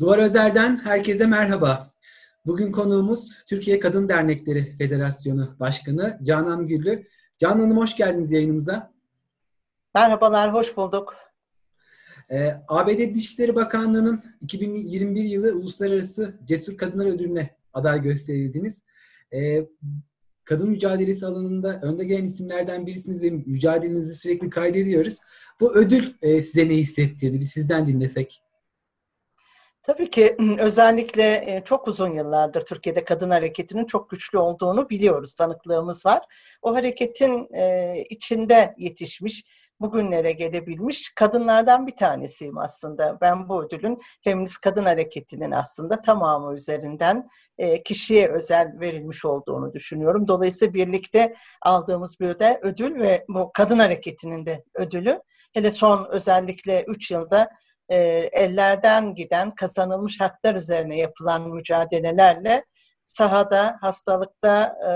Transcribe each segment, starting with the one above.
Duvar Özer'den herkese merhaba. Bugün konuğumuz Türkiye Kadın Dernekleri Federasyonu Başkanı Canan Güllü. Canan Hanım hoş geldiniz yayınımıza. Merhabalar, hoş bulduk. Ee, ABD Dışişleri Bakanlığı'nın 2021 yılı Uluslararası Cesur Kadınlar Ödülü'ne aday gösterildiniz. Ee, kadın mücadelesi alanında önde gelen isimlerden birisiniz ve mücadelenizi sürekli kaydediyoruz. Bu ödül e, size ne hissettirdi? Bir sizden dinlesek. Tabii ki özellikle e, çok uzun yıllardır Türkiye'de kadın hareketinin çok güçlü olduğunu biliyoruz, tanıklığımız var. O hareketin e, içinde yetişmiş, bugünlere gelebilmiş kadınlardan bir tanesiyim aslında. Ben bu ödülün feminist kadın hareketinin aslında tamamı üzerinden e, kişiye özel verilmiş olduğunu düşünüyorum. Dolayısıyla birlikte aldığımız bir ödül, ödül ve bu kadın hareketinin de ödülü hele son özellikle 3 yılda e, ellerden giden kazanılmış haklar üzerine yapılan mücadelelerle sahada, hastalıkta e,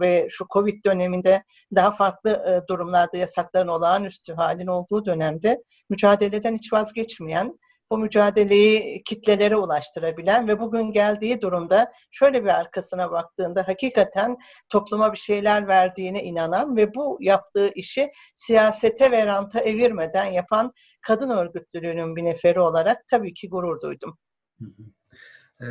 ve şu Covid döneminde daha farklı e, durumlarda yasakların olağanüstü halin olduğu dönemde mücadeleden hiç vazgeçmeyen bu mücadeleyi kitlelere ulaştırabilen ve bugün geldiği durumda şöyle bir arkasına baktığında hakikaten topluma bir şeyler verdiğine inanan ve bu yaptığı işi siyasete ve ranta evirmeden yapan kadın örgütlülüğünün bir neferi olarak tabii ki gurur duydum. Ee,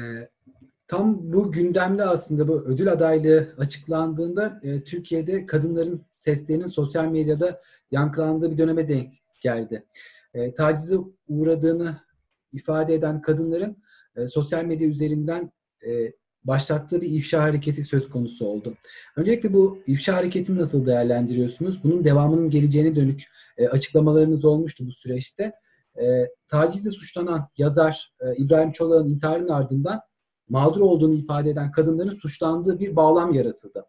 tam bu gündemde aslında bu ödül adaylığı açıklandığında e, Türkiye'de kadınların seslerinin sosyal medyada yankılandığı bir döneme denk geldi. E, tacize uğradığını ifade eden kadınların e, sosyal medya üzerinden e, başlattığı bir ifşa hareketi söz konusu oldu. Öncelikle bu ifşa hareketini nasıl değerlendiriyorsunuz? Bunun devamının geleceğine dönük e, açıklamalarınız olmuştu bu süreçte. E, tacizle suçlanan yazar e, İbrahim Çolak'ın intiharının ardından mağdur olduğunu ifade eden kadınların suçlandığı bir bağlam yaratıldı.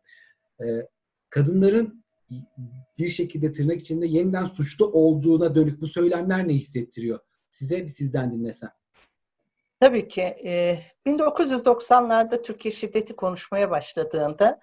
E, kadınların bir şekilde tırnak içinde yeniden suçlu olduğuna dönük bu söylemler ne hissettiriyor? Size bir sizden dinlesem. Tabii ki. E, 1990'larda Türkiye şiddeti konuşmaya başladığında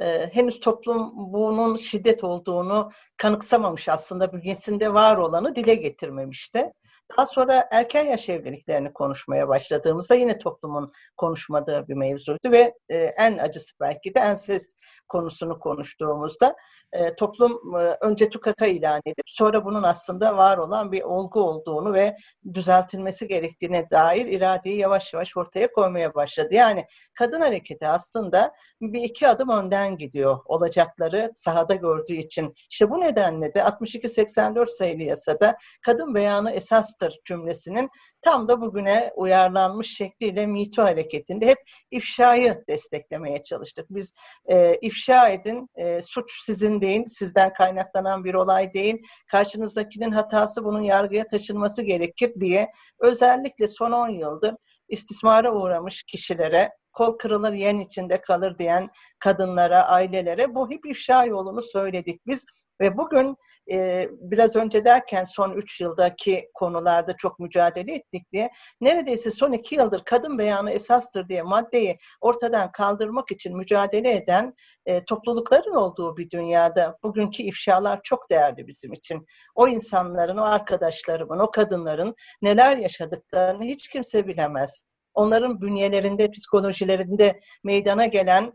e, henüz toplum bunun şiddet olduğunu kanıksamamış aslında bünyesinde var olanı dile getirmemişti. Daha sonra erken yaş evliliklerini konuşmaya başladığımızda yine toplumun konuşmadığı bir mevzuydu ve e, en acısı belki de ensest konusunu konuştuğumuzda e, toplum e, önce tukaka ilan edip sonra bunun aslında var olan bir olgu olduğunu ve düzeltilmesi gerektiğine dair iradeyi yavaş yavaş ortaya koymaya başladı. Yani kadın hareketi aslında bir iki adım önden gidiyor olacakları sahada gördüğü için. İşte bu nedenle de 62-84 sayılı yasada kadın beyanı esastır cümlesinin tam da bugüne uyarlanmış şekliyle MeToo hareketinde hep ifşayı desteklemeye çalıştık. Biz e, ifşa edin, e, suç sizin değil, sizden kaynaklanan bir olay değil, karşınızdakinin hatası bunun yargıya taşınması gerekir diye özellikle son 10 yıldır istismara uğramış kişilere kol kırılır yen içinde kalır diyen kadınlara, ailelere bu hep ifşa yolunu söyledik. Biz ve bugün e, biraz önce derken son üç yıldaki konularda çok mücadele ettik diye neredeyse son iki yıldır kadın beyanı esastır diye maddeyi ortadan kaldırmak için mücadele eden e, toplulukların olduğu bir dünyada bugünkü ifşalar çok değerli bizim için. O insanların, o arkadaşlarımın, o kadınların neler yaşadıklarını hiç kimse bilemez onların bünyelerinde, psikolojilerinde meydana gelen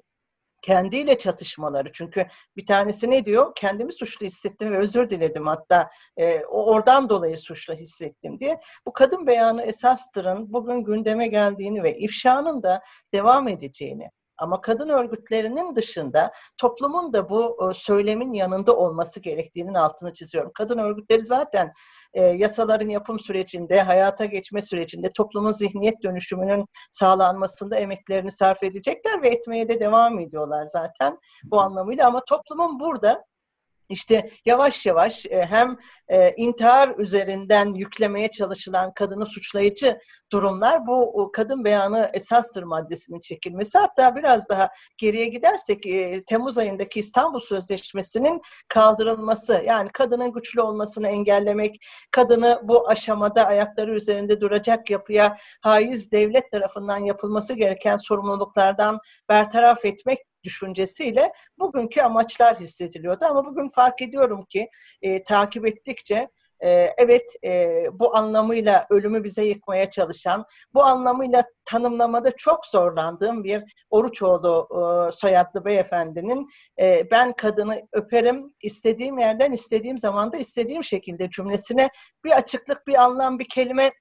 kendiyle çatışmaları. Çünkü bir tanesi ne diyor? Kendimi suçlu hissettim ve özür diledim hatta e, oradan dolayı suçlu hissettim diye. Bu kadın beyanı esastırın bugün gündeme geldiğini ve ifşanın da devam edeceğini ama kadın örgütlerinin dışında toplumun da bu e, söylemin yanında olması gerektiğinin altını çiziyorum. Kadın örgütleri zaten e, yasaların yapım sürecinde, hayata geçme sürecinde toplumun zihniyet dönüşümünün sağlanmasında emeklerini sarf edecekler ve etmeye de devam ediyorlar zaten bu anlamıyla. Ama toplumun burada işte yavaş yavaş e, hem e, intihar üzerinden yüklemeye çalışılan kadını suçlayıcı durumlar bu kadın beyanı esastır maddesinin çekilmesi. Hatta biraz daha geriye gidersek e, Temmuz ayındaki İstanbul Sözleşmesi'nin kaldırılması yani kadının güçlü olmasını engellemek kadını bu aşamada ayakları üzerinde duracak yapıya haiz devlet tarafından yapılması gereken sorumluluklardan bertaraf etmek düşüncesiyle bugünkü amaçlar hissediliyordu. Ama bugün fark ediyorum ki e, takip ettikçe e, evet e, bu anlamıyla ölümü bize yıkmaya çalışan, bu anlamıyla tanımlamada çok zorlandığım bir Oruçoğlu e, soyadlı beyefendinin ben kadını öperim, istediğim yerden, istediğim zamanda, istediğim şekilde cümlesine bir açıklık, bir anlam, bir kelime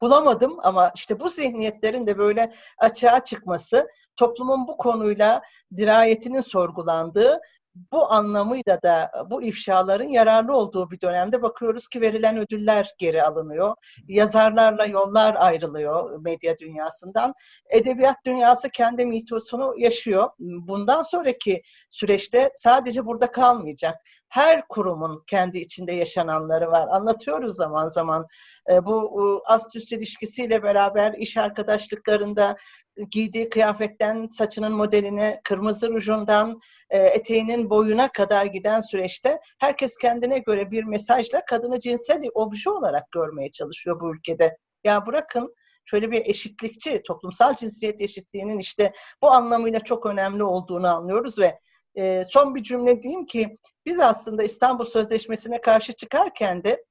bulamadım ama işte bu zihniyetlerin de böyle açığa çıkması, toplumun bu konuyla dirayetinin sorgulandığı bu anlamıyla da bu ifşaların yararlı olduğu bir dönemde bakıyoruz ki verilen ödüller geri alınıyor. Yazarlarla yollar ayrılıyor medya dünyasından. Edebiyat dünyası kendi mitosunu yaşıyor. Bundan sonraki süreçte sadece burada kalmayacak. Her kurumun kendi içinde yaşananları var. Anlatıyoruz zaman zaman. E, bu ast üst ilişkisiyle beraber iş arkadaşlıklarında giydiği kıyafetten saçının modeline, kırmızı rujundan e, eteğinin boyuna kadar giden süreçte herkes kendine göre bir mesajla kadını cinsel obje olarak görmeye çalışıyor bu ülkede. Ya bırakın şöyle bir eşitlikçi, toplumsal cinsiyet eşitliğinin işte bu anlamıyla çok önemli olduğunu anlıyoruz ve e, son bir cümle diyeyim ki biz aslında İstanbul Sözleşmesi'ne karşı çıkarken de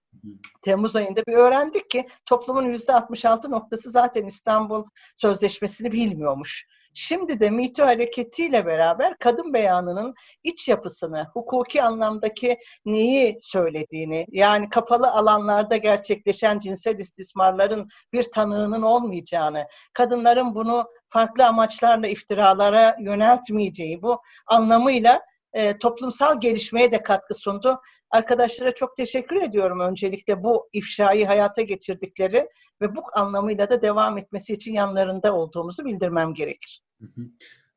Temmuz ayında bir öğrendik ki toplumun yüzde 66 noktası zaten İstanbul Sözleşmesi'ni bilmiyormuş. Şimdi de MeToo hareketiyle beraber kadın beyanının iç yapısını, hukuki anlamdaki neyi söylediğini, yani kapalı alanlarda gerçekleşen cinsel istismarların bir tanığının olmayacağını, kadınların bunu farklı amaçlarla iftiralara yöneltmeyeceği bu anlamıyla e, toplumsal gelişmeye de katkı sundu. Arkadaşlara çok teşekkür ediyorum öncelikle bu ifşayı hayata geçirdikleri ve bu anlamıyla da devam etmesi için yanlarında olduğumuzu bildirmem gerekir.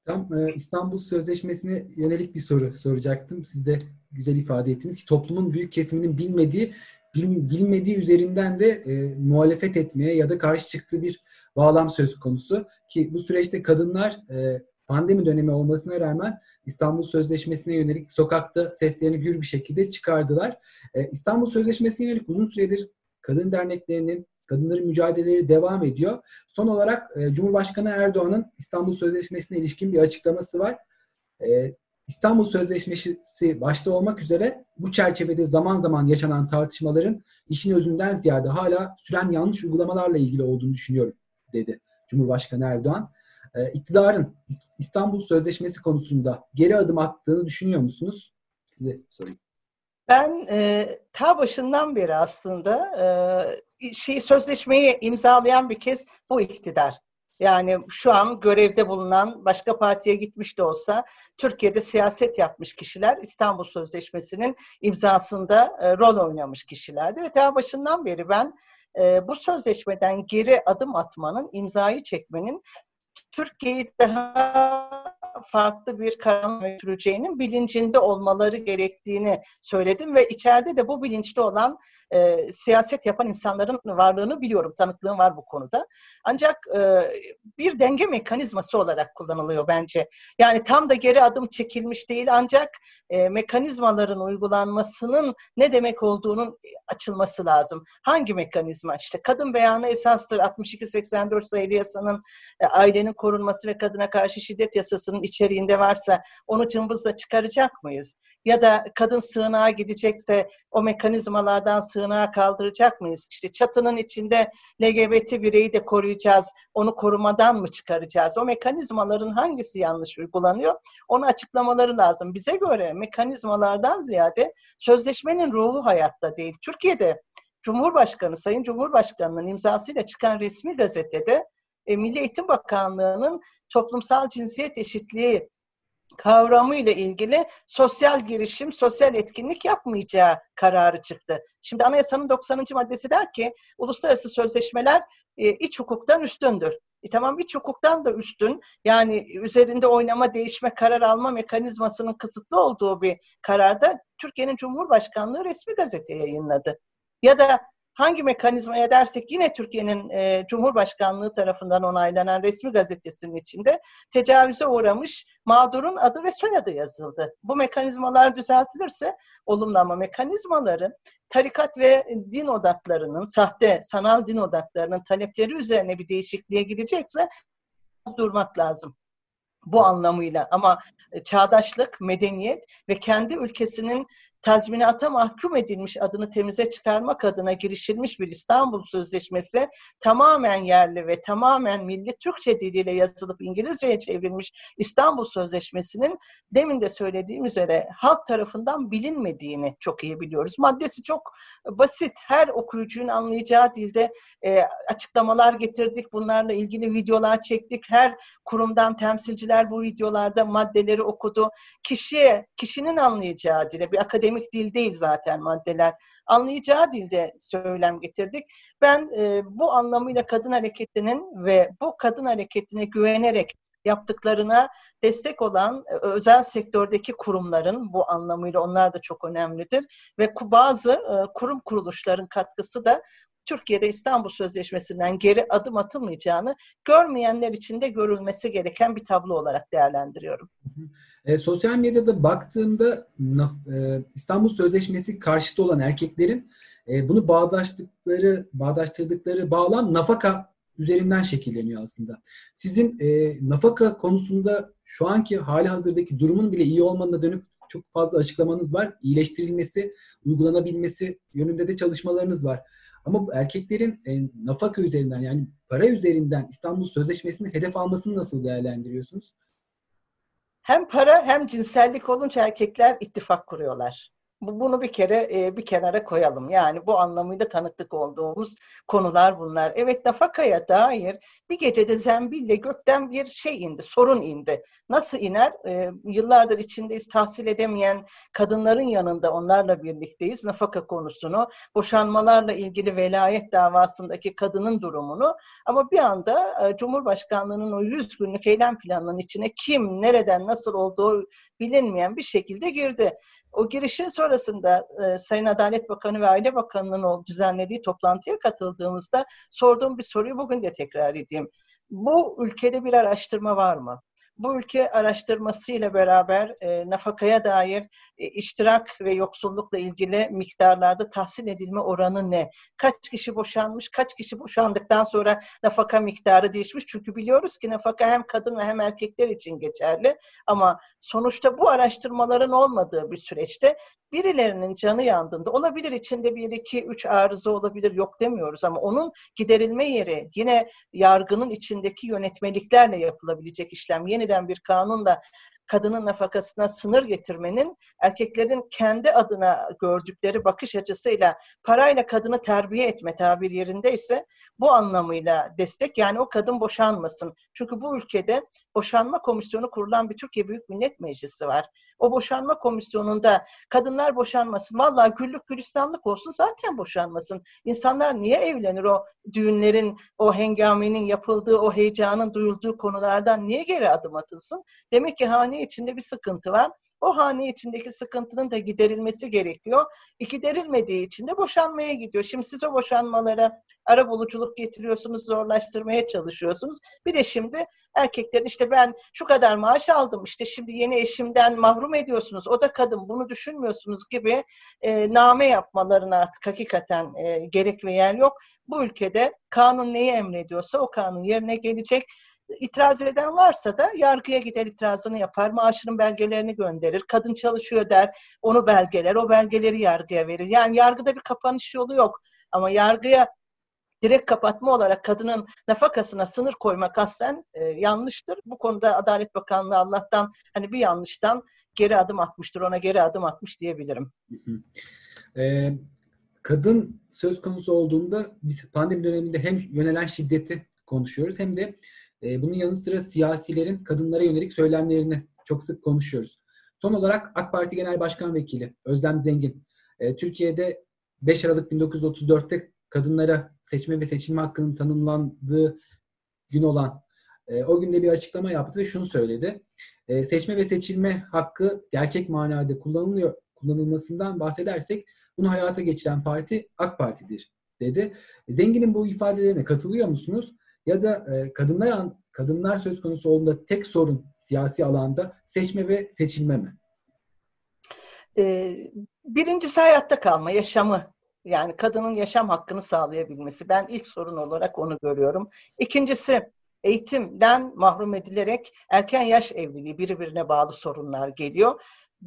Tam e, İstanbul Sözleşmesi'ne yönelik bir soru soracaktım. Siz de güzel ifade ettiniz ki toplumun büyük kesiminin bilmediği bil, bilmediği üzerinden de e, muhalefet etmeye ya da karşı çıktığı bir bağlam söz konusu ki bu süreçte kadınlar e, pandemi dönemi olmasına rağmen İstanbul Sözleşmesi'ne yönelik sokakta seslerini gür bir şekilde çıkardılar. E, İstanbul Sözleşmesi'ne yönelik uzun süredir kadın derneklerinin, kadınların mücadeleleri devam ediyor. Son olarak e, Cumhurbaşkanı Erdoğan'ın İstanbul Sözleşmesi'ne ilişkin bir açıklaması var. E, İstanbul Sözleşmesi başta olmak üzere bu çerçevede zaman zaman yaşanan tartışmaların işin özünden ziyade hala süren yanlış uygulamalarla ilgili olduğunu düşünüyorum dedi Cumhurbaşkanı Erdoğan. E, iktidarın İstanbul Sözleşmesi konusunda geri adım attığını düşünüyor musunuz? Size sorayım. Ben e, ta başından beri aslında e, şey sözleşmeyi imzalayan bir kez bu iktidar. Yani şu an görevde bulunan başka partiye gitmiş de olsa Türkiye'de siyaset yapmış kişiler İstanbul Sözleşmesi'nin imzasında e, rol oynamış kişilerdi. Ve ta başından beri ben e, bu sözleşmeden geri adım atmanın, imzayı çekmenin Türkiye'yi daha farklı bir karar götüreceğinin bilincinde olmaları gerektiğini söyledim ve içeride de bu bilinçli olan e, siyaset yapan insanların varlığını biliyorum. Tanıklığım var bu konuda. Ancak e, bir denge mekanizması olarak kullanılıyor bence. Yani tam da geri adım çekilmiş değil ancak e, mekanizmaların uygulanmasının ne demek olduğunun açılması lazım. Hangi mekanizma? İşte kadın beyanı esastır. 62-84 sayılı yasanın e, ailenin korunması ve kadına karşı şiddet yasasının içeriğinde varsa onu cımbızla çıkaracak mıyız? Ya da kadın sığınağa gidecekse o mekanizmalardan sığınağa kaldıracak mıyız? İşte çatının içinde LGBT bireyi de koruyacağız. Onu korumadan mı çıkaracağız? O mekanizmaların hangisi yanlış uygulanıyor? Onu açıklamaları lazım. Bize göre mekanizmalardan ziyade sözleşmenin ruhu hayatta değil. Türkiye'de Cumhurbaşkanı, Sayın Cumhurbaşkanı'nın imzasıyla çıkan resmi gazetede e, Milli Eğitim Bakanlığı'nın toplumsal cinsiyet eşitliği kavramı ile ilgili sosyal girişim, sosyal etkinlik yapmayacağı kararı çıktı. Şimdi anayasanın 90. maddesi der ki uluslararası sözleşmeler e, iç hukuktan üstündür. E tamam iç hukuktan da üstün. Yani üzerinde oynama, değişme, karar alma mekanizmasının kısıtlı olduğu bir kararda Türkiye'nin Cumhurbaşkanlığı resmi gazete yayınladı. Ya da hangi mekanizmaya dersek yine Türkiye'nin e, Cumhurbaşkanlığı tarafından onaylanan resmi gazetesinin içinde tecavüze uğramış mağdurun adı ve soyadı yazıldı. Bu mekanizmalar düzeltilirse olumlu ama mekanizmaları tarikat ve din odaklarının, sahte sanal din odaklarının talepleri üzerine bir değişikliğe gidecekse durmak lazım bu anlamıyla ama çağdaşlık, medeniyet ve kendi ülkesinin tazminata mahkum edilmiş adını temize çıkarmak adına girişilmiş bir İstanbul Sözleşmesi tamamen yerli ve tamamen milli Türkçe diliyle yazılıp İngilizceye çevrilmiş İstanbul Sözleşmesi'nin demin de söylediğim üzere halk tarafından bilinmediğini çok iyi biliyoruz. Maddesi çok basit. Her okuyucunun anlayacağı dilde e, açıklamalar getirdik. Bunlarla ilgili videolar çektik. Her kurumdan temsilciler bu videolarda maddeleri okudu. Kişiye, kişinin anlayacağı dile, bir akademik dil değil zaten maddeler. Anlayacağı dilde söylem getirdik. Ben e, bu anlamıyla kadın hareketinin ve bu kadın hareketine güvenerek yaptıklarına destek olan e, özel sektördeki kurumların bu anlamıyla onlar da çok önemlidir ve bazı e, kurum kuruluşların katkısı da Türkiye'de İstanbul Sözleşmesi'nden geri adım atılmayacağını görmeyenler için de görülmesi gereken bir tablo olarak değerlendiriyorum. E, sosyal medyada baktığımda e, İstanbul Sözleşmesi karşıtı olan erkeklerin e, bunu bağdaştıkları, bağdaştırdıkları bağlam nafaka üzerinden şekilleniyor aslında. Sizin e, nafaka konusunda şu anki hali hazırdaki durumun bile iyi olmanına dönük çok fazla açıklamanız var. İyileştirilmesi, uygulanabilmesi yönünde de çalışmalarınız var. Ama erkeklerin e, nafaka üzerinden yani para üzerinden İstanbul Sözleşmesi'ni hedef almasını nasıl değerlendiriyorsunuz? Hem para hem cinsellik olunca erkekler ittifak kuruyorlar. Bunu bir kere e, bir kenara koyalım. Yani bu anlamıyla tanıklık olduğumuz konular bunlar. Evet nafakaya dair bir gecede zembille gökten bir şey indi, sorun indi. Nasıl iner? E, yıllardır içindeyiz, tahsil edemeyen kadınların yanında onlarla birlikteyiz. Nafaka konusunu, boşanmalarla ilgili velayet davasındaki kadının durumunu ama bir anda e, Cumhurbaşkanlığının o 100 günlük eylem planının içine kim, nereden, nasıl olduğu bilinmeyen bir şekilde girdi. O girişin sonrasında e, Sayın Adalet Bakanı ve Aile Bakanı'nın düzenlediği toplantıya katıldığımızda sorduğum bir soruyu bugün de tekrar edeyim. Bu ülkede bir araştırma var mı? Bu ülke araştırmasıyla beraber e, nafakaya dair e, iştirak ve yoksullukla ilgili miktarlarda tahsil edilme oranı ne? Kaç kişi boşanmış, kaç kişi boşandıktan sonra nafaka miktarı değişmiş? Çünkü biliyoruz ki nafaka hem kadın ve hem erkekler için geçerli ama sonuçta bu araştırmaların olmadığı bir süreçte birilerinin canı yandığında olabilir içinde bir iki üç arıza olabilir yok demiyoruz ama onun giderilme yeri yine yargının içindeki yönetmeliklerle yapılabilecek işlem yeniden bir kanunla kadının nafakasına sınır getirmenin erkeklerin kendi adına gördükleri bakış açısıyla parayla kadını terbiye etme tabir yerindeyse bu anlamıyla destek yani o kadın boşanmasın. Çünkü bu ülkede boşanma komisyonu kurulan bir Türkiye Büyük Millet Meclisi var. O boşanma komisyonunda kadınlar boşanmasın. Vallahi güllük gülistanlık olsun zaten boşanmasın. İnsanlar niye evlenir o düğünlerin, o hengamenin yapıldığı, o heyecanın duyulduğu konulardan niye geri adım atılsın? Demek ki hane içinde bir sıkıntı var. O hane içindeki sıkıntının da giderilmesi gerekiyor. E, giderilmediği için de boşanmaya gidiyor. Şimdi siz o boşanmalara ara buluculuk getiriyorsunuz, zorlaştırmaya çalışıyorsunuz. Bir de şimdi erkekler işte ben şu kadar maaş aldım, işte şimdi yeni eşimden mahrum ediyorsunuz, o da kadın bunu düşünmüyorsunuz gibi e, name yapmalarına artık hakikaten e, gerek ve yer yok. Bu ülkede kanun neyi emrediyorsa o kanun yerine gelecek itiraz eden varsa da yargıya gider itirazını yapar, maaşının belgelerini gönderir, kadın çalışıyor der, onu belgeler, o belgeleri yargıya verir. Yani yargıda bir kapanış yolu yok ama yargıya direkt kapatma olarak kadının nafakasına sınır koymak aslen e, yanlıştır. Bu konuda Adalet Bakanlığı Allah'tan hani bir yanlıştan geri adım atmıştır, ona geri adım atmış diyebilirim. Ee, kadın söz konusu olduğunda biz pandemi döneminde hem yönelen şiddeti konuşuyoruz hem de e, bunun yanı sıra siyasilerin kadınlara yönelik söylemlerini çok sık konuşuyoruz. Son olarak AK Parti Genel Başkan Vekili Özlem Zengin, e, Türkiye'de 5 Aralık 1934'te kadınlara seçme ve seçilme hakkının tanımlandığı gün olan e, o günde bir açıklama yaptı ve şunu söyledi. E, seçme ve seçilme hakkı gerçek manada kullanılıyor kullanılmasından bahsedersek bunu hayata geçiren parti AK Parti'dir dedi. Zengin'in bu ifadelerine katılıyor musunuz? Ya da e, kadınlar kadınlar söz konusu olduğunda tek sorun siyasi alanda seçme ve seçilme mi? Ee, birincisi hayatta kalma, yaşamı. Yani kadının yaşam hakkını sağlayabilmesi. Ben ilk sorun olarak onu görüyorum. İkincisi eğitimden mahrum edilerek erken yaş evliliği birbirine bağlı sorunlar geliyor.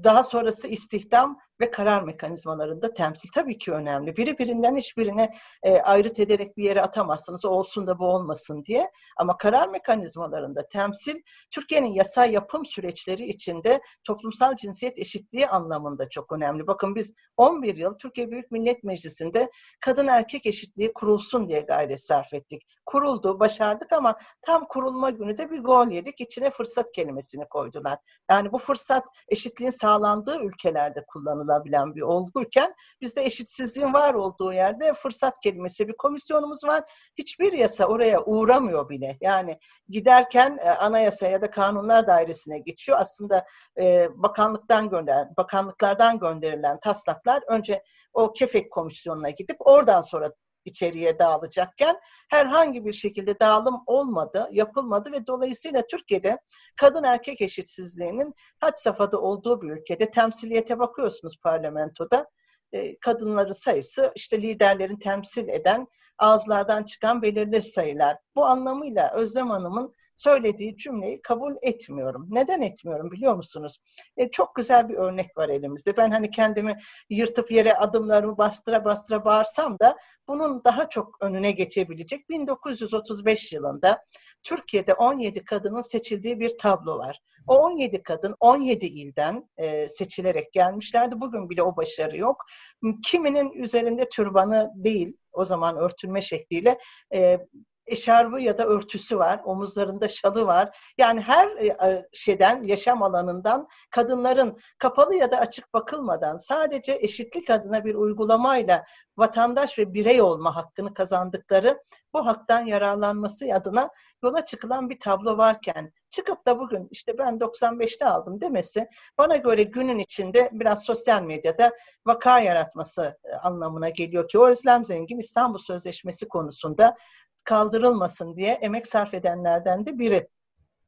Daha sonrası istihdam ve karar mekanizmalarında temsil tabii ki önemli. Biri birinden hiçbirine e, ayrıt ederek bir yere atamazsınız. O olsun da bu olmasın diye. Ama karar mekanizmalarında temsil Türkiye'nin yasa yapım süreçleri içinde toplumsal cinsiyet eşitliği anlamında çok önemli. Bakın biz 11 yıl Türkiye Büyük Millet Meclisi'nde kadın erkek eşitliği kurulsun diye gayret sarf ettik. Kuruldu, başardık ama tam kurulma günü de bir gol yedik. İçine fırsat kelimesini koydular. Yani bu fırsat eşitliğin sağlandığı ülkelerde kullanılabilen bir olguyken bizde eşitsizliğin var olduğu yerde fırsat kelimesi bir komisyonumuz var. Hiçbir yasa oraya uğramıyor bile. Yani giderken e, anayasa ya da kanunlar dairesine geçiyor. Aslında e, bakanlıktan gönder, bakanlıklardan gönderilen taslaklar önce o kefek komisyonuna gidip oradan sonra içeriye dağılacakken herhangi bir şekilde dağılım olmadı, yapılmadı ve dolayısıyla Türkiye'de kadın erkek eşitsizliğinin had safhada olduğu bir ülkede temsiliyete bakıyorsunuz parlamentoda e, kadınların sayısı işte liderlerin temsil eden ağızlardan çıkan belirli sayılar. Bu anlamıyla Özlem Hanım'ın söylediği cümleyi kabul etmiyorum. Neden etmiyorum biliyor musunuz? E, çok güzel bir örnek var elimizde. Ben hani kendimi yırtıp yere adımlarımı bastıra bastıra bağırsam da bunun daha çok önüne geçebilecek 1935 yılında Türkiye'de 17 kadının seçildiği bir tablo var. O 17 kadın 17 ilden e, seçilerek gelmişlerdi. Bugün bile o başarı yok. Kiminin üzerinde türbanı değil, o zaman örtülme şekliyle e, eşarbı ya da örtüsü var, omuzlarında şalı var. Yani her e, şeyden, yaşam alanından kadınların kapalı ya da açık bakılmadan sadece eşitlik adına bir uygulamayla vatandaş ve birey olma hakkını kazandıkları bu haktan yararlanması adına yola çıkılan bir tablo varken çıkıp da bugün işte ben 95'te aldım demesi bana göre günün içinde biraz sosyal medyada vaka yaratması e, anlamına geliyor ki o Özlem Zengin İstanbul Sözleşmesi konusunda kaldırılmasın diye emek sarf edenlerden de biri.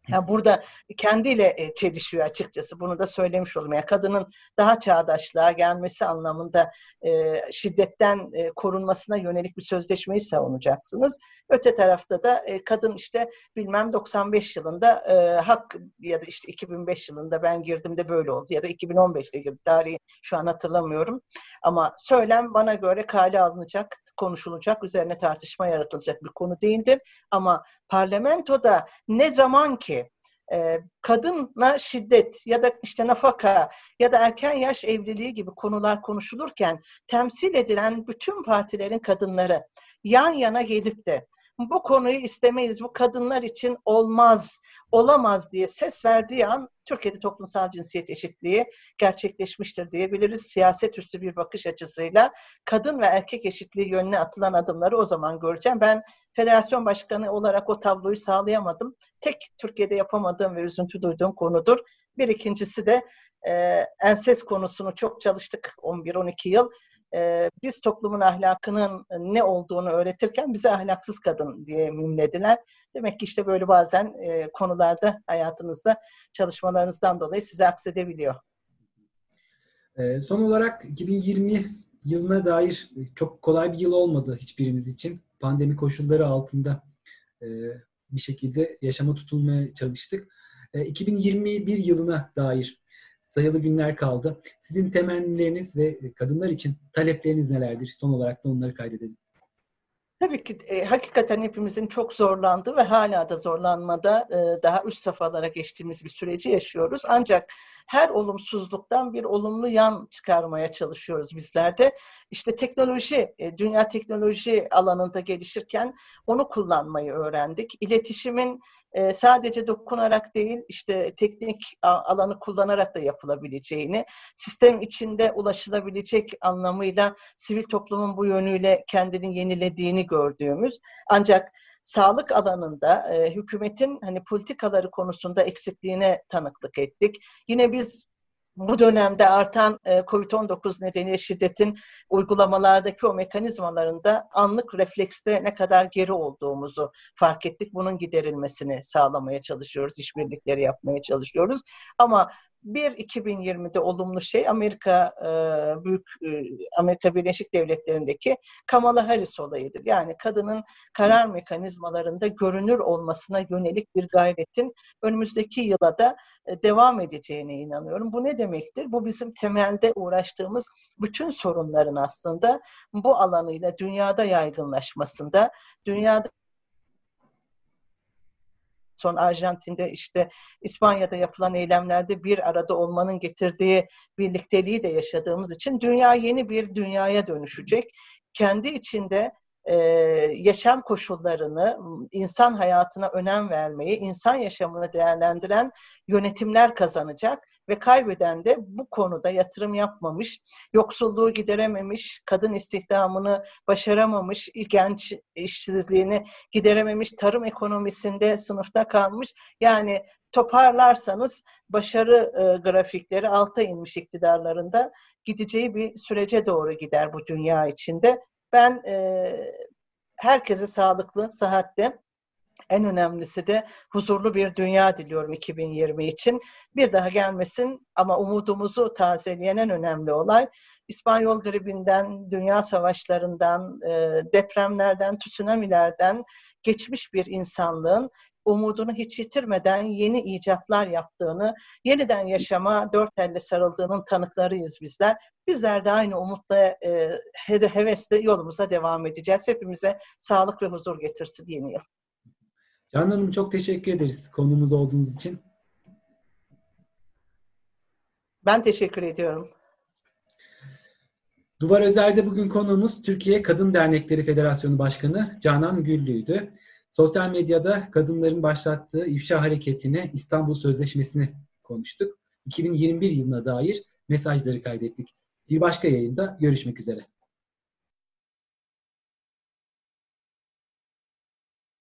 Yani burada kendiyle e, çelişiyor açıkçası. Bunu da söylemiş olayım. Yani kadının daha çağdaşlığa gelmesi anlamında e, şiddetten e, korunmasına yönelik bir sözleşmeyi savunacaksınız. Öte tarafta da e, kadın işte bilmem 95 yılında e, hak ya da işte 2005 yılında ben girdim de böyle oldu ya da 2015'te girdi. Tarihi şu an hatırlamıyorum. Ama söylem bana göre kale alınacak, konuşulacak, üzerine tartışma yaratılacak bir konu değildir. Ama parlamentoda ne zaman ki e, kadına şiddet ya da işte nafaka ya da erken yaş evliliği gibi konular konuşulurken temsil edilen bütün partilerin kadınları yan yana gelip de bu konuyu istemeyiz, bu kadınlar için olmaz, olamaz diye ses verdiği an Türkiye'de toplumsal cinsiyet eşitliği gerçekleşmiştir diyebiliriz. Siyaset üstü bir bakış açısıyla kadın ve erkek eşitliği yönüne atılan adımları o zaman göreceğim. Ben federasyon başkanı olarak o tabloyu sağlayamadım. Tek Türkiye'de yapamadığım ve üzüntü duyduğum konudur. Bir ikincisi de e, enses konusunu çok çalıştık 11-12 yıl e, biz toplumun ahlakının ne olduğunu öğretirken bize ahlaksız kadın diye mimlediler. Demek ki işte böyle bazen e, konularda hayatınızda çalışmalarınızdan dolayı size aksedebiliyor. E, son olarak 2020 yılına dair çok kolay bir yıl olmadı hiçbirimiz için. Pandemi koşulları altında e, bir şekilde yaşama tutulmaya çalıştık. E, 2021 yılına dair sayılı günler kaldı. Sizin temennileriniz ve kadınlar için talepleriniz nelerdir? Son olarak da onları kaydedelim. Tabii ki e, hakikaten hepimizin çok zorlandığı ve hala da zorlanmada e, daha üst safhalara geçtiğimiz bir süreci yaşıyoruz. Ancak her olumsuzluktan bir olumlu yan çıkarmaya çalışıyoruz bizler de. İşte teknoloji, e, dünya teknoloji alanında gelişirken onu kullanmayı öğrendik. İletişimin e, sadece dokunarak değil, işte teknik alanı kullanarak da yapılabileceğini, sistem içinde ulaşılabilecek anlamıyla sivil toplumun bu yönüyle kendini yenilediğini gördüğümüz ancak sağlık alanında e, hükümetin hani politikaları konusunda eksikliğine tanıklık ettik. Yine biz bu dönemde artan e, COVID-19 nedeniyle şiddetin uygulamalardaki o mekanizmalarında anlık reflekste ne kadar geri olduğumuzu fark ettik. Bunun giderilmesini sağlamaya çalışıyoruz, işbirlikleri yapmaya çalışıyoruz. Ama bir 2020'de olumlu şey Amerika e, büyük e, Amerika Birleşik Devletleri'ndeki Kamala Harris olayıdır. Yani kadının karar mekanizmalarında görünür olmasına yönelik bir gayretin önümüzdeki yıla da e, devam edeceğine inanıyorum. Bu ne demektir? Bu bizim temelde uğraştığımız bütün sorunların aslında bu alanıyla dünyada yaygınlaşmasında, dünyada son Arjantin'de işte İspanya'da yapılan eylemlerde bir arada olmanın getirdiği birlikteliği de yaşadığımız için dünya yeni bir dünyaya dönüşecek. Kendi içinde e, yaşam koşullarını, insan hayatına önem vermeyi, insan yaşamını değerlendiren yönetimler kazanacak ve kaybeden de bu konuda yatırım yapmamış, yoksulluğu giderememiş, kadın istihdamını başaramamış, genç işsizliğini giderememiş, tarım ekonomisinde sınıfta kalmış. Yani toparlarsanız başarı e, grafikleri alta inmiş iktidarlarında gideceği bir sürece doğru gider bu dünya içinde. Ben e, herkese sağlıklı, sıhhatli, en önemlisi de huzurlu bir dünya diliyorum 2020 için. Bir daha gelmesin ama umudumuzu tazeleyen en önemli olay İspanyol gribinden, dünya savaşlarından, depremlerden, tsunamilerden geçmiş bir insanlığın umudunu hiç yitirmeden yeni icatlar yaptığını, yeniden yaşama dört elle sarıldığının tanıklarıyız bizler. Bizler de aynı umutla, e, hevesle yolumuza devam edeceğiz. Hepimize sağlık ve huzur getirsin yeni yıl. Canan Hanım çok teşekkür ederiz konumuz olduğunuz için. Ben teşekkür ediyorum. Duvar Özer'de bugün konuğumuz Türkiye Kadın Dernekleri Federasyonu Başkanı Canan Güllü'ydü. Sosyal medyada kadınların başlattığı ifşa hareketini, İstanbul Sözleşmesi'ni konuştuk. 2021 yılına dair mesajları kaydettik. Bir başka yayında görüşmek üzere.